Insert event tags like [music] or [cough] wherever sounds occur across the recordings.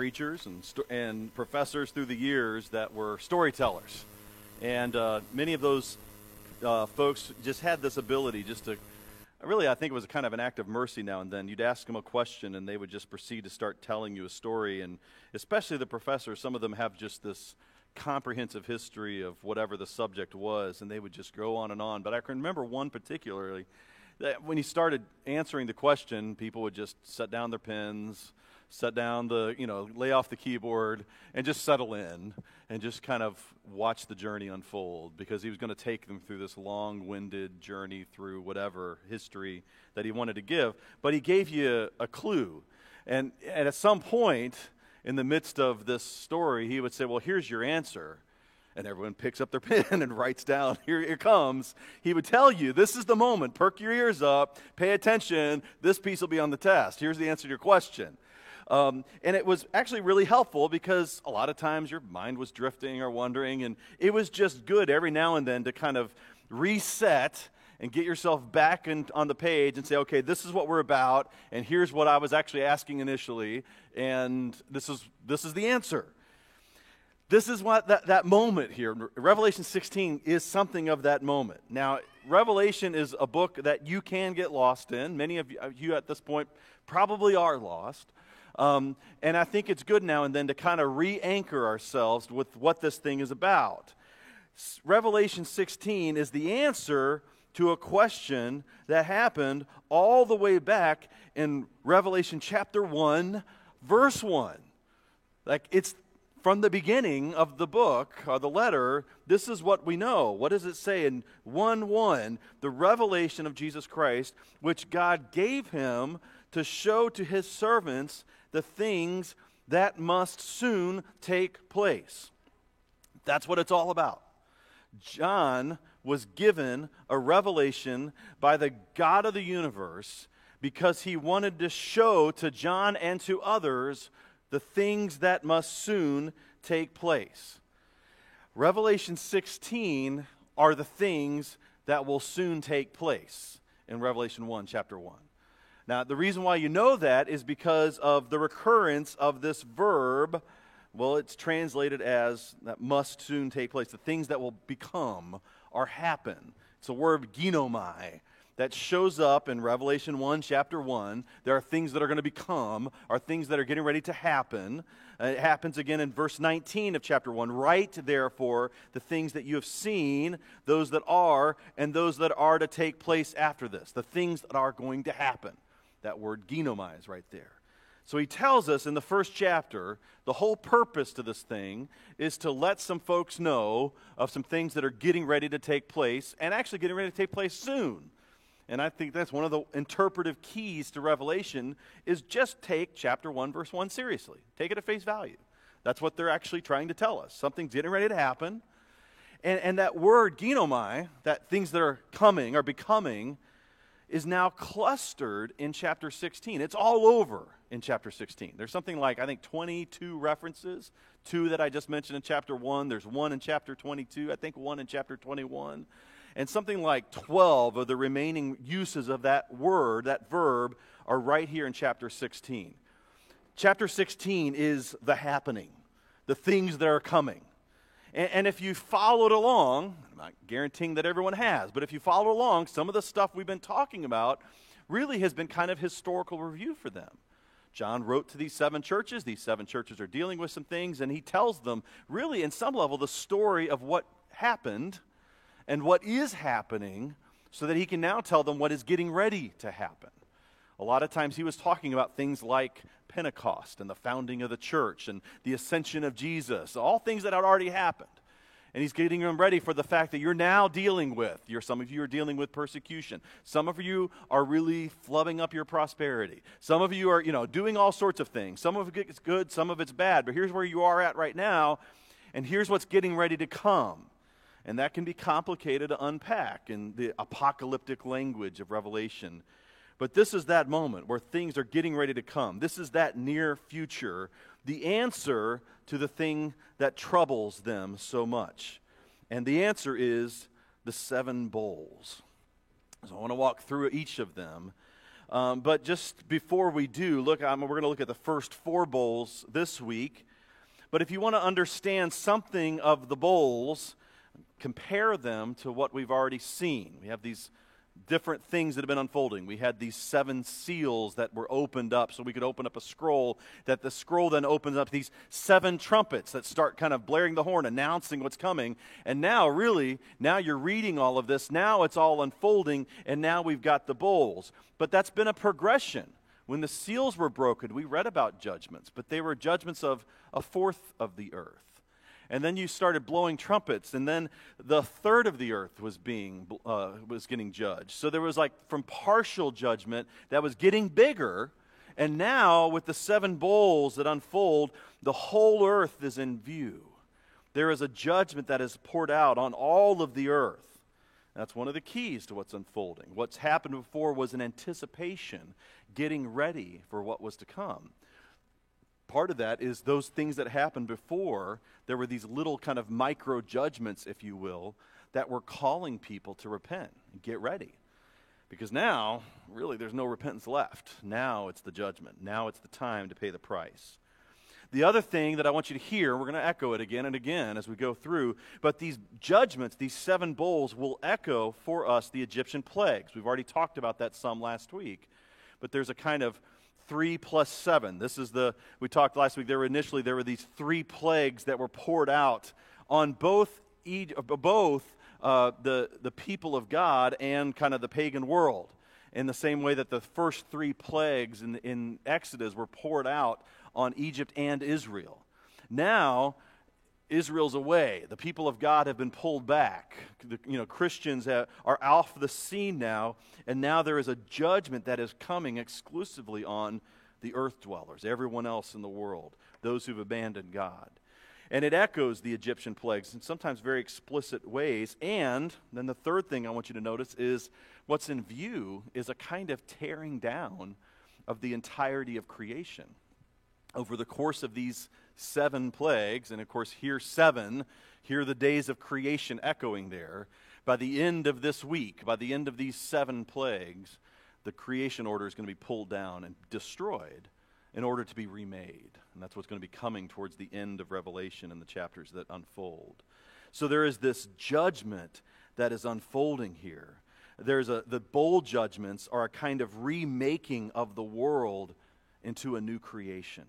preachers and, and professors through the years that were storytellers. And uh, many of those uh, folks just had this ability just to really, I think it was kind of an act of mercy now and then. You'd ask them a question, and they would just proceed to start telling you a story. And especially the professors, some of them have just this comprehensive history of whatever the subject was, and they would just go on and on. But I can remember one particularly that when he started answering the question, people would just set down their pens, set down the, you know, lay off the keyboard, and just settle in and just kind of watch the journey unfold because he was going to take them through this long winded journey through whatever history that he wanted to give. But he gave you a, clue. And, and at some point in the midst of this story, he would say, Well, here's your answer and everyone picks up their [laughs] pen and writes down, here it comes. He would tell you, this is the moment. Perk your ears up, pay attention. This piece will be on the test. Here's the answer to your question. Um, and it was actually really helpful because a lot of times your mind was drifting or wandering, and it was just good every now and then to kind of reset and get yourself back in, on the page and say, okay, this is what we're about, and here's what I was actually asking initially, and this is, this is the answer. This is what that, that moment here. Revelation 16 is something of that moment. Now, Revelation is a book that you can get lost in. Many of you at this point probably are lost. Um, and I think it's good now and then to kind of re anchor ourselves with what this thing is about. Revelation 16 is the answer to a question that happened all the way back in Revelation chapter 1, verse 1. Like it's from the beginning of the book or the letter, this is what we know. What does it say in 1 1? The revelation of Jesus Christ, which God gave him to show to his servants the things that must soon take place. That's what it's all about. John was given a revelation by the God of the universe because he wanted to show to John and to others the things that must soon take place. Revelation 16 are the things that will soon take place in Revelation 1, chapter 1. Now, the reason why you know that is because of the recurrence of this verb. Well, it's translated as that must soon take place, the things that will become or happen. It's a word ginomai that shows up in Revelation 1, chapter 1. There are things that are going to become, are things that are getting ready to happen. Uh, it happens again in verse 19 of chapter 1. Write, therefore, the things that you have seen, those that are, and those that are to take place after this, the things that are going to happen. That word ginomai is right there. So he tells us in the first chapter the whole purpose to this thing is to let some folks know of some things that are getting ready to take place and actually getting ready to take place soon. And I think that's one of the interpretive keys to Revelation is just take chapter 1 verse 1 seriously. Take it at face value. That's what they're actually trying to tell us. Something's getting ready to happen. And, and that word ginomai, that things that are coming are becoming, is now clustered in chapter 16. It's all over in chapter 16. There's something like, I think, 22 references. Two that I just mentioned in chapter 1. There's one in chapter 22. I think one in chapter 21 and something like 12 of the remaining uses of that word, that verb, are right here in chapter 16. Chapter 16 is the happening, the things that are coming. And, and, if you followed along, I'm not guaranteeing that everyone has, but if you followed along, some of the stuff we've been talking about really has been kind of historical review for them. John wrote to these seven churches. These seven churches are dealing with some things, and he tells them, really, in some level, the story of what happened and what is happening so that he can now tell them what is getting ready to happen. A lot of times he was talking about things like Pentecost and the founding of the church and the ascension of Jesus, all things that had already happened. And he's getting them ready for the fact that you're now dealing with. You're, some of you are dealing with persecution. Some of you are really flubbing up your prosperity. Some of you are, you know, doing all sorts of things. Some of it's good, some of it's bad. But here's where you are at right now, and here's what's getting ready to come. And that can be complicated to unpack in the apocalyptic language of Revelation. But this is that moment where things are getting ready to come. This is that near future, the answer to the thing that troubles them so much. And the answer is the seven bowls. So I want to walk through each of them. Um, but just before we do, look, um, we're going to look at the first four bowls this week. But if you want to understand something of the bowls, compare them to what we've already seen. We have these different things that have been unfolding. We had these seven seals that were opened up, so we could open up a scroll, that the scroll then opens up these seven trumpets that start kind of blaring the horn, announcing what's coming. And now, really, now you're reading all of this. Now it's all unfolding, and now we've got the bowls. But that's been a progression. When the seals were broken, we read about judgments, but they were judgments of a fourth of the earth and then you started blowing trumpets, and then the third of the earth was being uh, was getting judged. So there was like from partial judgment that was getting bigger, and now with the seven bowls that unfold, the whole earth is in view. There is a judgment that is poured out on all of the earth. That's one of the keys to what's unfolding. What's happened before was an anticipation, getting ready for what was to come part of that is those things that happened before. There were these little kind of micro judgments, if you will, that were calling people to repent and get ready. Because now, really, there's no repentance left. Now it's the judgment. Now it's the time to pay the price. The other thing that I want you to hear, we're going to echo it again and again as we go through, but these judgments, these seven bowls, will echo for us the Egyptian plagues. We've already talked about that some last week, but there's a kind of 3 plus 7. This is the, we talked last week, there were initially, there were these three plagues that were poured out on both, both uh, the, the people of God and kind of the pagan world. In the same way that the first three plagues in, in Exodus were poured out on Egypt and Israel. Now, Israel's away. The people of God have been pulled back. The, you know, Christians have, are off the scene now, and now there is a judgment that is coming exclusively on the earth dwellers, everyone else in the world, those who've abandoned God. And it echoes the Egyptian plagues in sometimes very explicit ways. And then the third thing I want you to notice is what's in view is a kind of tearing down of the entirety of creation. Over the course of these seven plagues, and of course, here seven, here the days of creation echoing there. By the end of this week, by the end of these seven plagues, the creation order is going to be pulled down and destroyed in order to be remade. And that's what's going to be coming towards the end of Revelation in the chapters that unfold. So there is this judgment that is unfolding here. There's a, the bowl judgments are a kind of remaking of the world into a new creation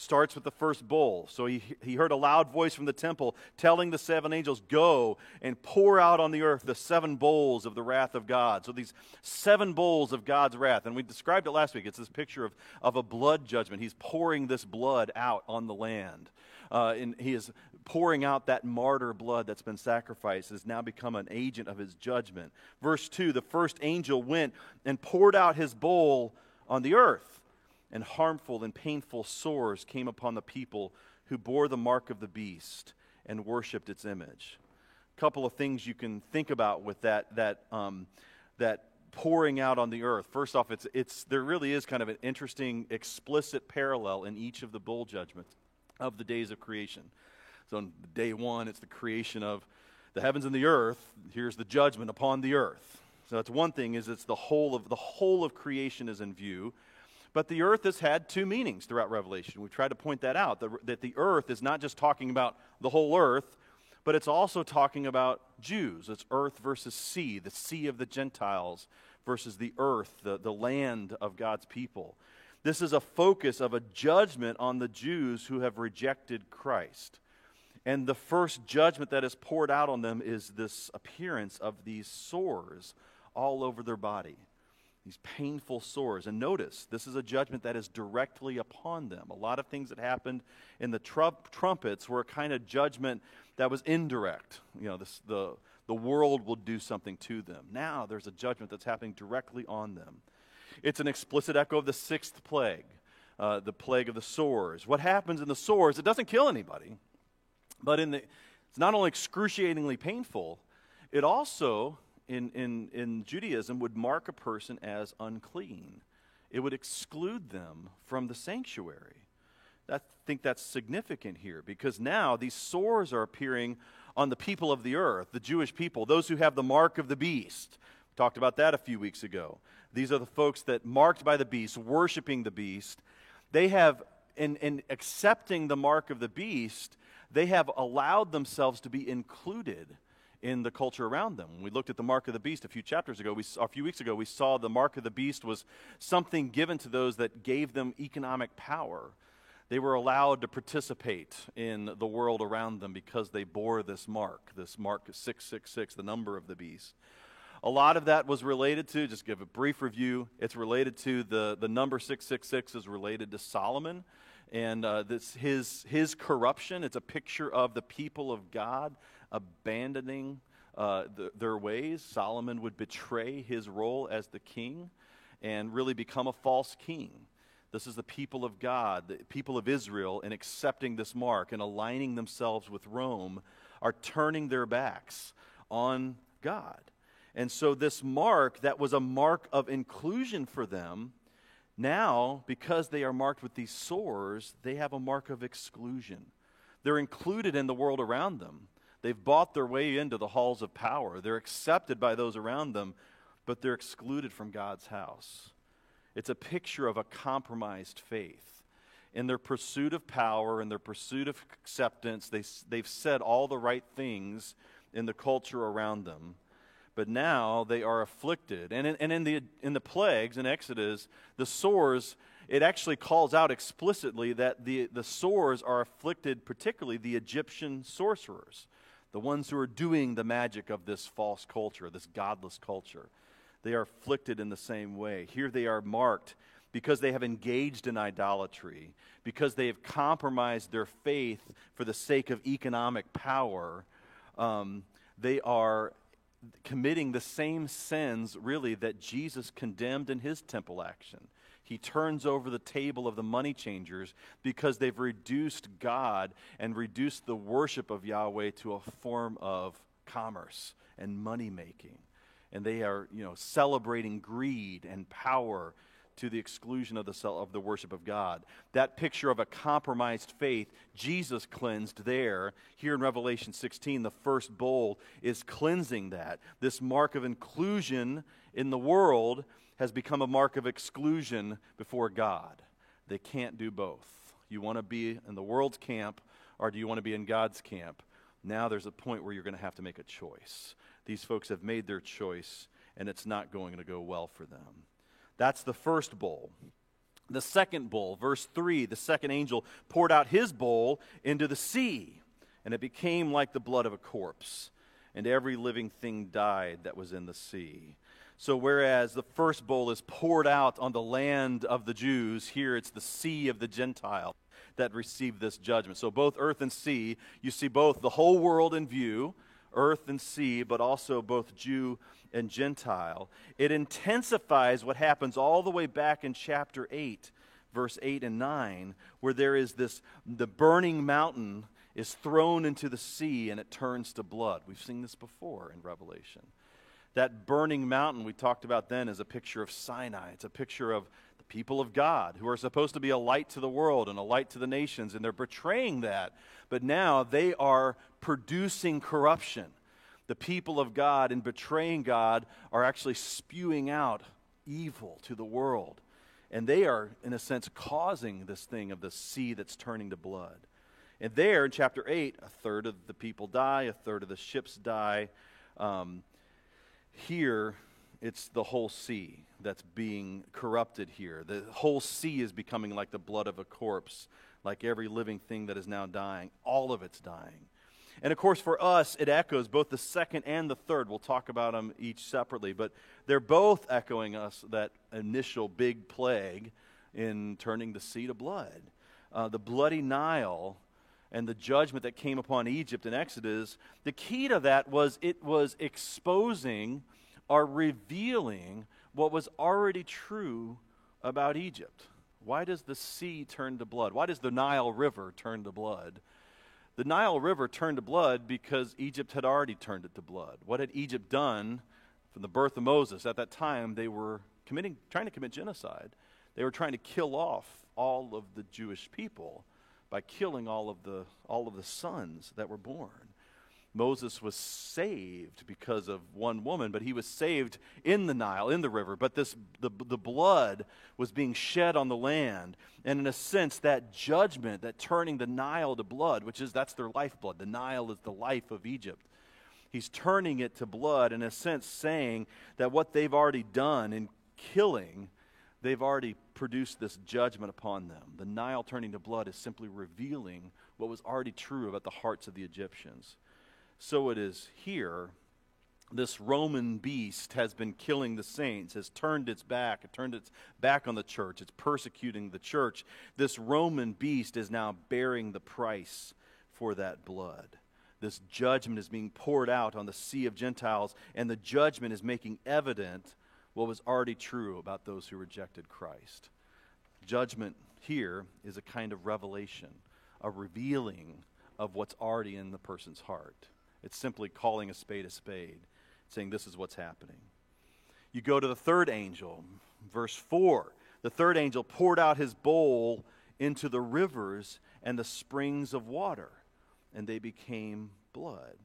starts with the first bowl. So he, he heard a loud voice from the temple telling the seven angels, Go and pour out on the earth the seven bowls of the wrath of God. So these seven bowls of God's wrath. And we described it last week. It's this picture of, of a blood judgment. He's pouring this blood out on the land. Uh, and he is pouring out that martyr blood that's been sacrificed, has now become an agent of his judgment. Verse 2 the first angel went and poured out his bowl on the earth and harmful and painful sores came upon the people who bore the mark of the beast and worshiped its image. A couple of things you can think about with that, that, um, that pouring out on the earth. First off, it's, it's, there really is kind of an interesting, explicit parallel in each of the bowl judgments of the days of creation. So, on day one, it's the creation of the heavens and the earth. Here's the judgment upon the earth. So that's one thing is it's the whole of the whole of creation is in view. But the earth has had two meanings throughout Revelation. We've tried to point that out that the earth is not just talking about the whole earth, but it's also talking about Jews. It's earth versus sea, the sea of the Gentiles versus the earth, the, the land of God's people. This is a focus of a judgment on the Jews who have rejected Christ. And the first judgment that is poured out on them is this appearance of these sores all over their body these painful sores. And notice, this is a judgment that is directly upon them. A lot of things that happened in the trump, trumpets were a kind of judgment that was indirect. You know, this, the, the world will do something to them. Now there's a judgment that's happening directly on them. It's an explicit echo of the sixth plague, uh, the plague of the sores. What happens in the sores, it doesn't kill anybody, but in the, it's not only excruciatingly painful, it also in, in, in Judaism would mark a person as unclean. It would exclude them from the sanctuary. I think that's significant here because now these sores are appearing on the people of the earth, the Jewish people, those who have the mark of the beast. We Talked about that a few weeks ago. These are the folks that marked by the beast, worshiping the beast. They have, in, in accepting the mark of the beast, they have allowed themselves to be included in the culture around them. We looked at the mark of the beast a few chapters ago, we, a few weeks ago, we saw the mark of the beast was something given to those that gave them economic power. They were allowed to participate in the world around them because they bore this mark, this mark 666, the number of the beast. A lot of that was related to, just give a brief review, it's related to the, the number 666 is related to Solomon and uh, this, his, his corruption. It's a picture of the people of God abandoning uh, the, their ways. Solomon would betray his role as the king and really become a false king. This is the people of God, the people of Israel, in accepting this mark and aligning themselves with Rome, are turning their backs on God. And so, this mark that was a mark of inclusion for them, now, because they are marked with these sores, they have a mark of exclusion. They're included in the world around them. They've bought their way into the halls of power. They're accepted by those around them, but they're excluded from God's house. It's a picture of a compromised faith. In their pursuit of power, in their pursuit of acceptance, they, they've said all the right things in the culture around them. But now they are afflicted. And in, and in, the, in the plagues in Exodus, the sores, it actually calls out explicitly that the, the sores are afflicted, particularly the Egyptian sorcerers the ones who are doing the magic of this false culture, this godless culture. They are afflicted in the same way. Here they are marked because they have engaged in idolatry, because they have compromised their faith for the sake of economic power. Um, they are committing the same sins, really, that Jesus condemned in his temple action he turns over the table of the money changers because they've reduced God and reduced the worship of Yahweh to a form of commerce and money making. And they are, you know, celebrating greed and power to the exclusion of the, of the worship of God. That picture of a compromised faith, Jesus cleansed there. Here in Revelation 16, the first bowl is cleansing that. This mark of inclusion in the world has become a mark of exclusion before God. They can't do both. You want to be in the world's camp, or do you want to be in God's camp? Now there's a point where you're going to have to make a choice. These folks have made their choice, and it's not going to go well for them. That's the first bowl. The second bowl, verse 3, the second angel poured out his bowl into the sea, and it became like the blood of a corpse, and every living thing died that was in the sea. So, whereas the first bowl is poured out on the land of the Jews, here it's the sea of the Gentile that received this judgment. So, both earth and sea, you see both the whole world in view, earth and sea, but also both Jew and Gentile. It intensifies what happens all the way back in chapter 8, verse 8 and 9, where there is this the burning mountain is thrown into the sea and it turns to blood. We've seen this before in Revelation. That burning mountain we talked about then is a picture of Sinai. It's a picture of the people of God who are supposed to be a light to the world and a light to the nations, and they're betraying that. But now they are producing corruption. The people of God, in betraying God, are actually spewing out evil to the world. And they are, in a sense, causing this thing of the sea that's turning to blood. And there, in chapter 8, a third of the people die, a third of the ships die. Um, here, it's the whole sea that's being corrupted here. The whole sea is becoming like the blood of a corpse, like every living thing that is now dying. All of it's dying. And of course, for us, it echoes both the second and the third. We'll talk about them each separately, but they're both echoing us that initial big plague in turning the sea to blood. Uh, the bloody Nile and the judgment that came upon Egypt in Exodus, the key to that was it was exposing or revealing what was already true about Egypt. Why does the sea turn to blood? Why does the Nile River turn to blood? The Nile River turned to blood because Egypt had already turned it to blood. What had Egypt done from the birth of Moses? At that time, they were committing, trying to commit genocide. They were trying to kill off all of the Jewish people by killing all of the, all of the sons that were born. Moses was saved because of one woman, but he was saved in the Nile, in the river. But this, the, the blood was being shed on the land. And in a sense, that judgment, that turning the Nile to blood, which is that's their lifeblood, the Nile is the life of Egypt. He's turning it to blood, in a sense, saying that what they've already done in killing, they've already produced this judgment upon them. The Nile turning to blood is simply revealing what was already true about the hearts of the Egyptians so it is here. This Roman beast has been killing the saints, has turned its back, it turned its back on the church, it's persecuting the church. This Roman beast is now bearing the price for that blood. This judgment is being poured out on the sea of Gentiles, and the judgment is making evident what was already true about those who rejected Christ. Judgment here is a kind of revelation, a revealing of what's already in the person's heart. It's simply calling a spade a spade, saying this is what's happening. You go to the third angel, verse 4. The third angel poured out his bowl into the rivers and the springs of water, and they became blood.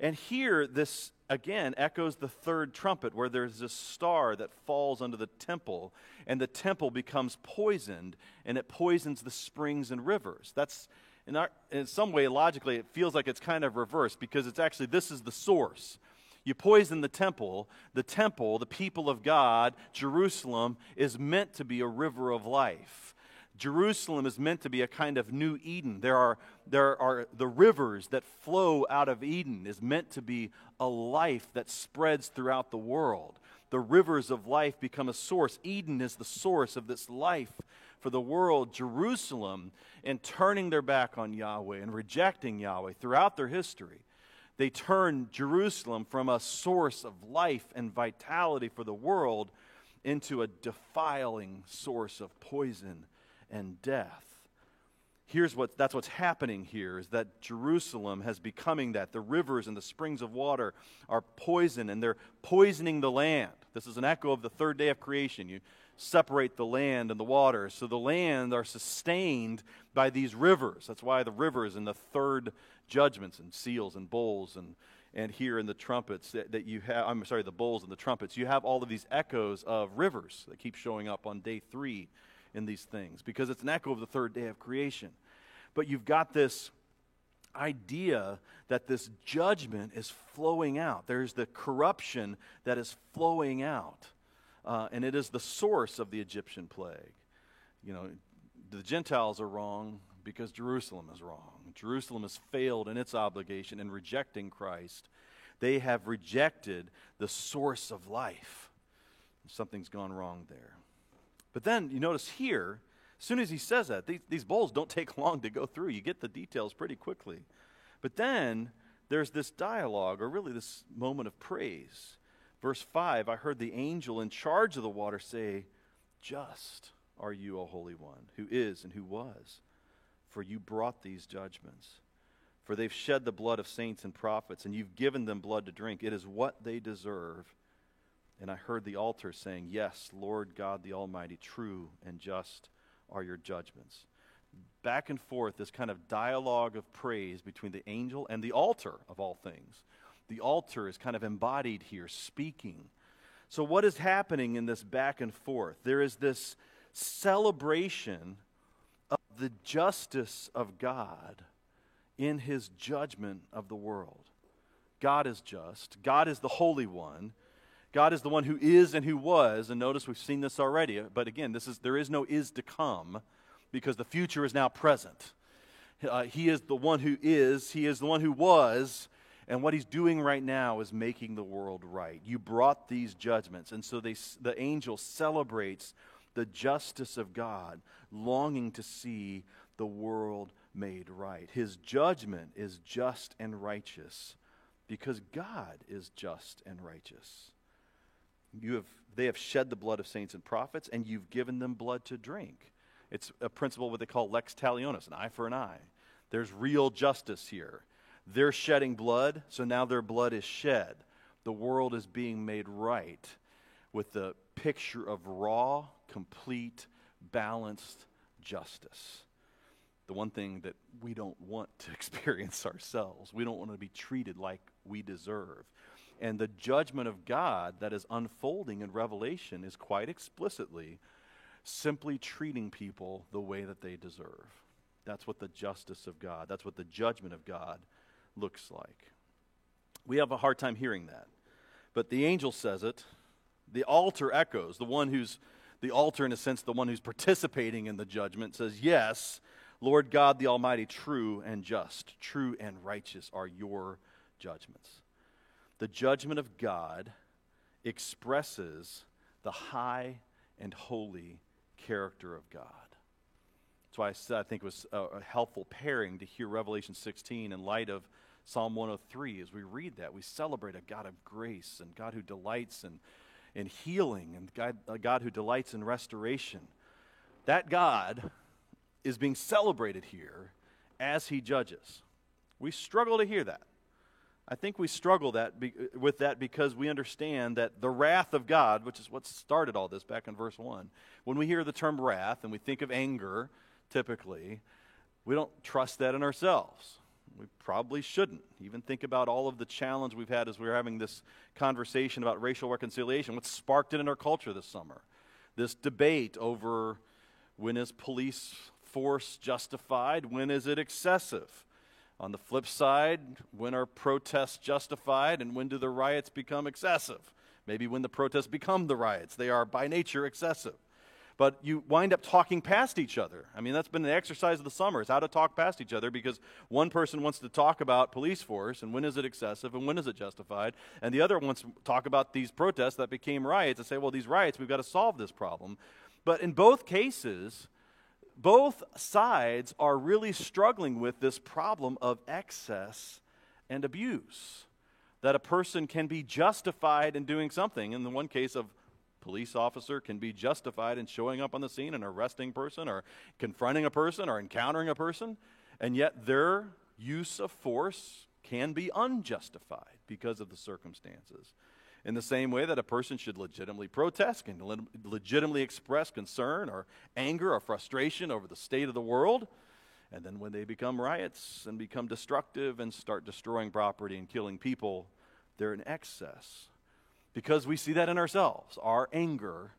And here, this again echoes the third trumpet, where there's this star that falls under the temple, and the temple becomes poisoned, and it poisons the springs and rivers. That's in, our, in some way, logically, it feels like it's kind of reversed because it's actually this is the source. You poison the temple. The temple, the people of God, Jerusalem, is meant to be a river of life. Jerusalem is meant to be a kind of new Eden. There are, there are the rivers that flow out of Eden is meant to be a life that spreads throughout the world. The rivers of life become a source. Eden is the source of this life for the world, Jerusalem, in turning their back on Yahweh and rejecting Yahweh throughout their history, they turned Jerusalem from a source of life and vitality for the world into a defiling source of poison and death. Here's what that's what's happening here is that Jerusalem has becoming that. The rivers and the springs of water are poison and they're poisoning the land. This is an echo of the third day of creation. You separate the land and the waters. So the land are sustained by these rivers. That's why the rivers in the third judgments and seals and bowls and and here in the trumpets that, that you have I'm sorry, the bowls and the trumpets, you have all of these echoes of rivers that keep showing up on day three in these things because it's an echo of the third day of creation. But you've got this idea that this judgment is flowing out. There's the corruption that is flowing out uh, and it is the source of the Egyptian plague. You know, the Gentiles are wrong because Jerusalem is wrong. Jerusalem has failed in its obligation in rejecting Christ. They have rejected the source of life. Something's gone wrong there. But then you notice here, as soon as he says that, these, these bowls don't [laughs] take long to go through. You get the details pretty quickly. But then there's this dialogue, or really this moment of praise. Verse 5 I heard the angel in charge of the water say, Just are you, O Holy One, who is and who was, for you brought these judgments. For they've shed the blood of saints and prophets, and you've given them blood to drink. It is what they deserve. And I heard the altar saying, Yes, Lord God the Almighty, true and just are your judgments. Back and forth, this kind of dialogue of praise between the angel and the altar of all things the altar is kind of embodied here, speaking. So, what is happening in this back and forth? There is this celebration of the justice of God in his judgment of the world. God is just, God is the Holy One. God is the one who is and who was, and notice we've seen this already, but again, this is there is no is to come because the future is now present. Uh, he is the one who is, he is the one who was, and what he's doing right now is making the world right. You brought these judgments. And so they, the angel celebrates the justice of God, longing to see the world made right. His judgment is just and righteous because God is just and righteous. You have, they have shed the blood of saints and prophets, and you've given them blood to drink. It's a principle what they call lex talionis, an eye for an eye. There's real justice here. They're shedding blood, so now their blood is shed. The world is being made right with the picture of raw, complete, balanced justice. the one thing that we don't want to [laughs] experience ourselves. We don't want to be treated like we deserve. And the judgment of God that is unfolding in Revelation is quite explicitly simply treating people the way that they deserve. That's what the justice of God, that's what the judgment of God looks like. We have a hard time hearing that. But the angel says it, the altar echoes, the one who's the altar, in a sense, the one who's participating in the judgment, says, Yes, Lord God the Almighty, true and just, true and righteous are your judgments. The judgment of God expresses the high and holy character of God. That's why I said I think it was a, helpful pairing to hear Revelation 16 in light of Psalm 103. As we read that, we celebrate a God of grace and God who delights in, in healing and God, a God who delights in restoration. That God is being celebrated here as he judges. We struggle to hear that. I think we struggle that be, with that because we understand that the wrath of God, which is what started all this back in verse 1, when we hear the term wrath and we think of anger, typically, we don't trust that in ourselves. We probably shouldn't. Even think about all of the challenge we've had as we were having this conversation about racial reconciliation. What sparked it in our culture this summer? This debate over when is police force justified, when is it excessive? On the flip side, when are protests justified and when do the riots become excessive? Maybe when the protests become the riots, they are by nature excessive. But you wind up talking past each other. I mean, that's been the exercise of the summer, is how to talk past each other because one person wants to talk about police force and when is it excessive and when is it justified, and the other wants to talk about these protests that became riots and say, well, these riots, we've got to solve this problem. But in both cases, both sides are really struggling with this problem of excess and abuse. That a person can be justified in doing something. In the one case of police officer can be justified in showing up on the scene and arresting person or confronting a person or encountering a person, and yet their use of force can be unjustified because of the circumstances. In the same way that a person should legitimately protest, can legitimately express concern or anger or frustration over the state of the world. And then when they become riots and become destructive and start destroying property and killing people, they're in excess. Because we see that in ourselves. Our anger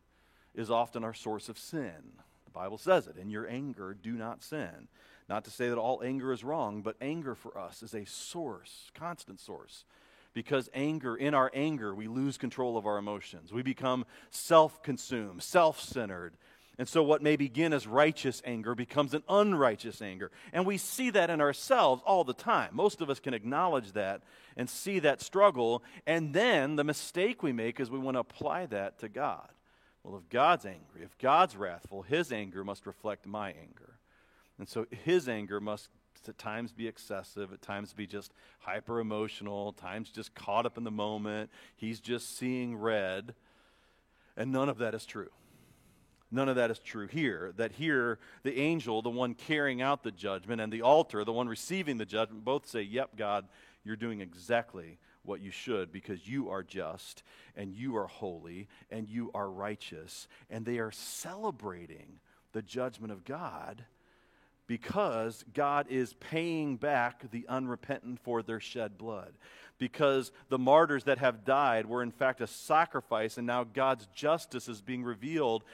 is often our source of sin. The Bible says it. In your anger, do not sin. Not to say that all anger is wrong, but anger for us is a source, constant source because anger, in our anger, we lose control of our emotions. We become self consumed, self centered. And so, what may begin as righteous anger becomes an unrighteous anger. And we see that in ourselves all the time. Most of us can acknowledge that and see that struggle. And then the mistake we make is we want to apply that to God. Well, if God's angry, if God's wrathful, his anger must reflect my anger. And so, his anger must at times be excessive, at times be just hyper emotional, times just caught up in the moment. He's just seeing red. And none of that is true. None of that is true here. That here, the angel, the one carrying out the judgment, and the altar, the one receiving the judgment, both say, Yep, God, you're doing exactly what you should because you are just and you are holy and you are righteous. And they are celebrating the judgment of God because God is paying back the unrepentant for their shed blood. Because the martyrs that have died were in fact a sacrifice, and now God's justice is being revealed,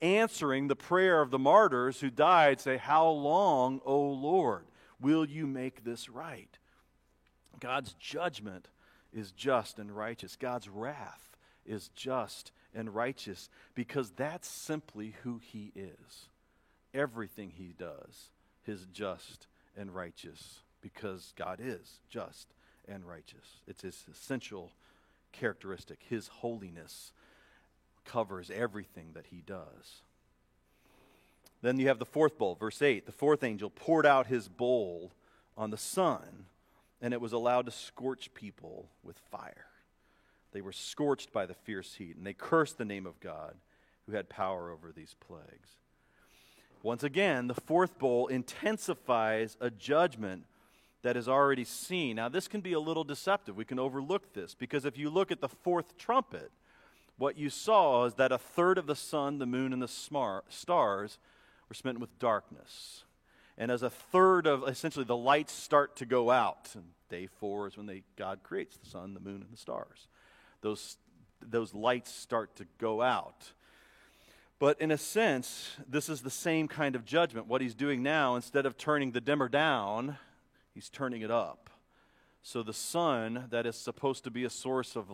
answering the prayer of the martyrs who died say, How long, O Lord, will you make this right? God's judgment is just and righteous. God's wrath is just and righteous because that's simply who He is. Everything He does his just and righteous because God is just and righteous. It's his essential characteristic. His holiness covers everything that he does. Then you have the fourth bowl, verse 8. The fourth angel poured out his bowl on the sun, and it was allowed to scorch people with fire. They were scorched by the fierce heat, and they cursed the name of God who had power over these plagues. Once again, the fourth bowl intensifies a judgment that is already seen. Now, this can be a little deceptive. We can overlook this because if you look at the fourth trumpet, what you saw is that a third of the sun, the moon, and the smar- stars were smitten with darkness. And as a third of essentially the lights start to go out, and day four is when they, God creates the sun, the moon, and the stars. Those, those lights start to go out. But in a sense, this is the same kind of judgment. What he's doing now, instead of turning the dimmer down, he's turning it up. So the sun, that is supposed to be a source of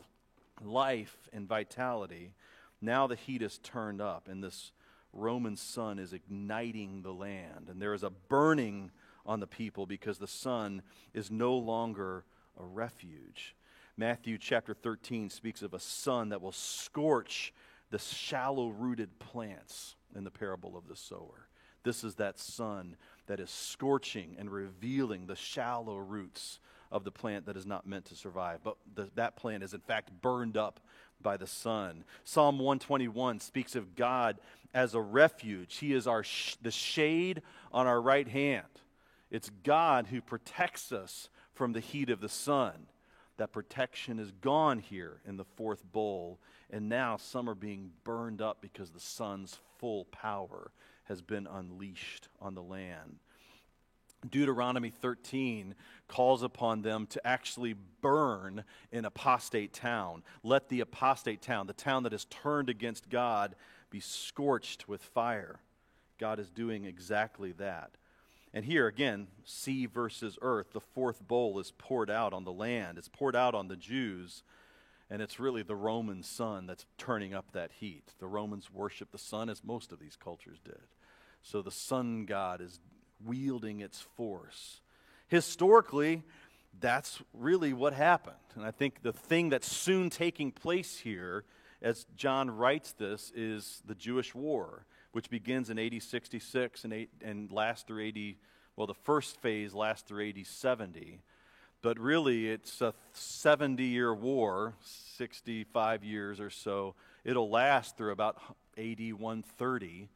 life and vitality, now the heat is turned up, and this Roman sun is igniting the land. And there is a burning on the people because the sun is no longer a refuge. Matthew chapter 13 speaks of a sun that will scorch the shallow rooted plants in the parable of the sower. This is that sun that is scorching and revealing the shallow roots of the plant that is not meant to survive. But the, that plant is, in fact, burned up by the sun. Psalm 121 speaks of God as a refuge, He is our sh- the shade on our right hand. It's God who protects us from the heat of the sun. That protection is gone here in the fourth bowl, and now some are being burned up because the sun's full power has been unleashed on the land. Deuteronomy 13 calls upon them to actually burn an apostate town. Let the apostate town, the town that is turned against God, be scorched with fire. God is doing exactly that. And here again, sea versus earth, the fourth bowl is poured out on the land. It's poured out on the Jews, and it's really the Roman sun that's turning up that heat. The Romans worship the sun as most of these cultures did. So the sun god is wielding its force. Historically, that's really what happened. And I think the thing that's soon taking place here, as John writes this, is the Jewish War, which begins in AD 66 and, eight, and lasts through AD, well, the first phase lasts through AD 70. But really, it's a 70 year war, 65 years or so. It'll last through about AD 130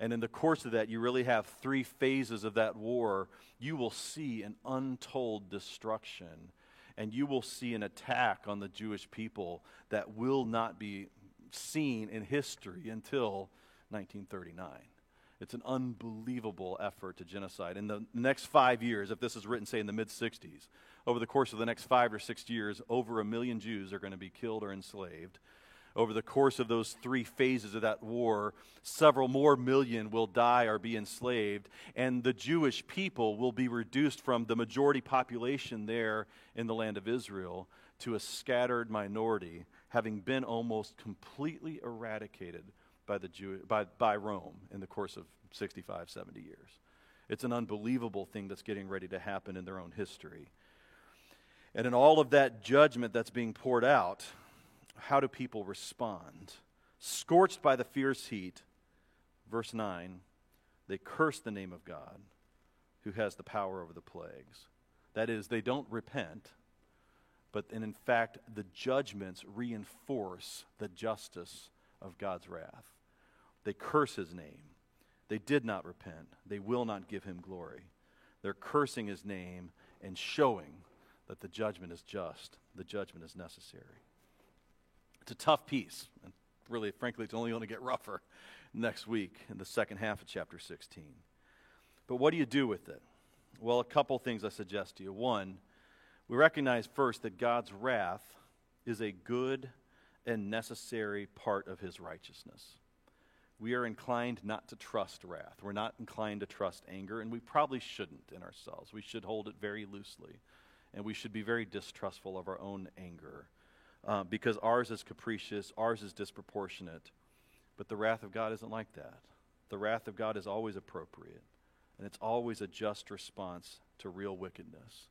and in the course of that, you really have three phases of that war. You will see an untold destruction, and you will see an attack on the Jewish people that will not be seen in history until 1939. It's an unbelievable effort to genocide. In the next five years, if this is written, say, in the mid 60s, over the course of the next five or six years, over a million Jews are going to be killed or enslaved over the course of those three phases of that war, several more million will die or be enslaved, and the Jewish people will be reduced from the majority population there in the land of Israel to a scattered minority, having been almost completely eradicated by, the Jew, by, by Rome in the course of 65, 70 years. It's an unbelievable thing that's getting ready to happen in their own history. And in all of that judgment that's being poured out, how do people respond? Scorched by the fierce heat, verse 9, they curse the name of God who has the power over the plagues. That is, they don't repent, but in fact, the judgments reinforce the justice of God's wrath. They curse his name. They did not repent. They will not give him glory. They're cursing his name and showing that the judgment is just, the judgment is necessary. It's a tough piece. And really, frankly, it's only going to get rougher next week in the second half of chapter 16. But what do you do with it? Well, a couple things I suggest to you. One, we recognize first that God's wrath is a good and necessary part of his righteousness. We are inclined not to trust wrath. We're not inclined to trust anger, and we probably shouldn't in ourselves. We should hold it very loosely, and we should be very distrustful of our own anger uh, because ours is capricious, ours is disproportionate. But the wrath of God isn't like that. The wrath of God is always appropriate, and it's always a just response to real wickedness.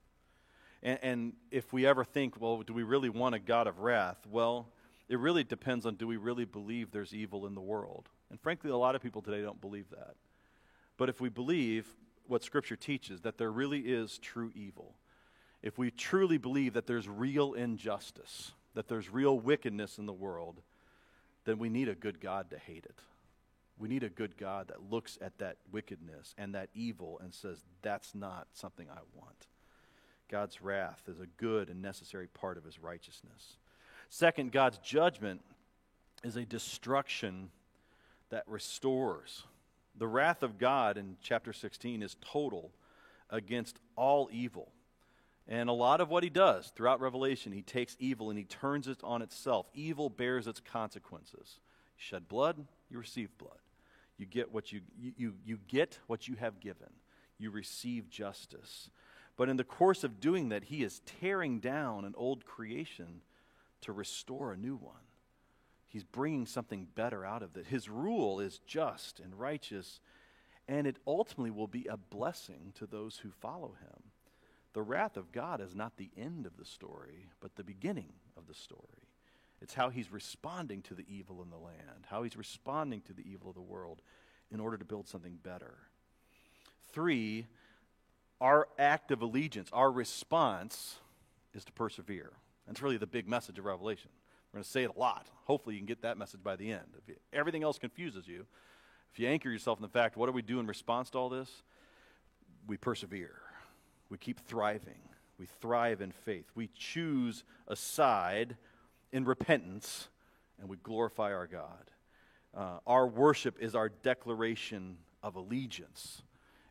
And, and if we ever think, well, do we really want a God of wrath? Well, it really depends on do we really believe there's evil in the world? And frankly, a lot of people today don't believe that. But if we believe what Scripture teaches, that there really is true evil, if we truly believe that there's real injustice, that there's real wickedness in the world, then we need a good God to hate it. We need a good God that looks at that wickedness and that evil and says, that's not something I want. God's wrath is a good and necessary part of his righteousness. Second, God's judgment is a destruction that restores. The wrath of God in chapter 16 is total against all evil. And a lot of what he does throughout Revelation, he takes evil and he turns it on itself. Evil bears its consequences. You shed blood, you receive blood. You get what you, you, you, get what you have given. You receive justice. But in the course of doing that, he is tearing down an old creation to restore a new one. He's bringing something better out of it. His rule is just and righteous, and it ultimately will be a blessing to those who follow him. The wrath of God is not the end of the story, but the beginning of the story. It's how he's responding to the evil in the land, how he's responding to the evil of the world in order to build something better. Three, our act of allegiance, our response is to persevere. That's really the big message of Revelation. We're going to say it a lot. Hopefully, you can get that message by the end. If you, everything else confuses you, if you anchor yourself in the fact, what do we do in response to all this? We persevere. We keep thriving. We thrive in faith. We choose a side in repentance, and we glorify our God. Uh, our worship is our declaration of allegiance.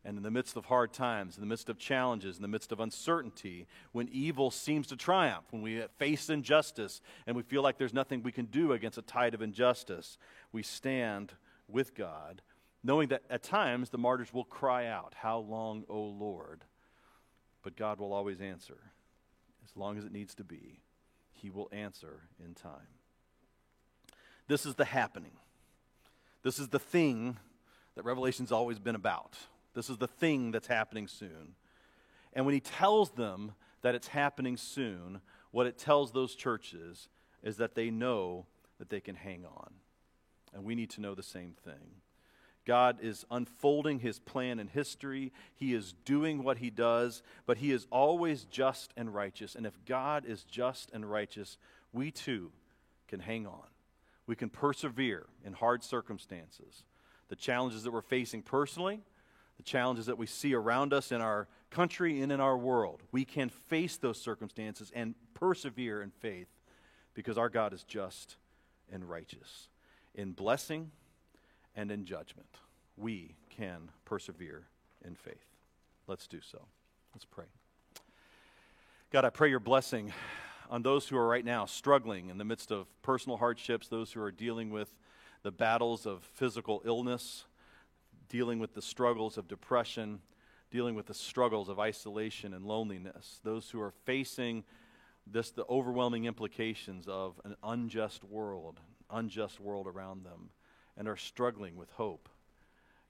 And in the midst of hard times, in the midst of challenges, in the midst of uncertainty, when evil seems to triumph, when we face injustice and we feel like there's nothing we can do against a tide of injustice, we stand with God, knowing that at times the martyrs will cry out, How long, O Lord? But God will always answer. As long as it needs to be, He will answer in time. This is the happening. This is the thing that Revelation's always been about. This is the thing that's happening soon. And when he tells them that it's happening soon, what it tells those churches is that they know that they can hang on. And we need to know the same thing. God is unfolding his plan in history. He is doing what he does, but he is always just and righteous. And if God is just and righteous, we too can hang on. We can persevere in hard circumstances. The challenges that we're facing personally, the challenges that we see around us in our country and in our world. We can face those circumstances and persevere in faith because our God is just and righteous in blessing and in judgment, we can persevere in faith. Let's do so. Let's pray. God, I pray your blessing on those who are right now struggling in the midst of personal hardships, those who are dealing with the battles of physical illness, dealing with the struggles of depression, dealing with the struggles of isolation and loneliness, those who are facing this the overwhelming implications of an unjust world, unjust world around them and are struggling with hope.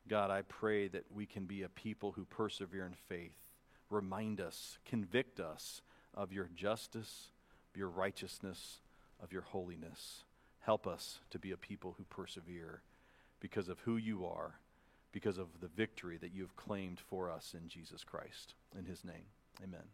God, I pray that we can be a people who persevere in faith. Remind us, convict us of your justice, your righteousness, of your holiness. Help us to be a people who persevere because of who you are, because of the victory that you have claimed for us in Jesus Christ. In his name, amen.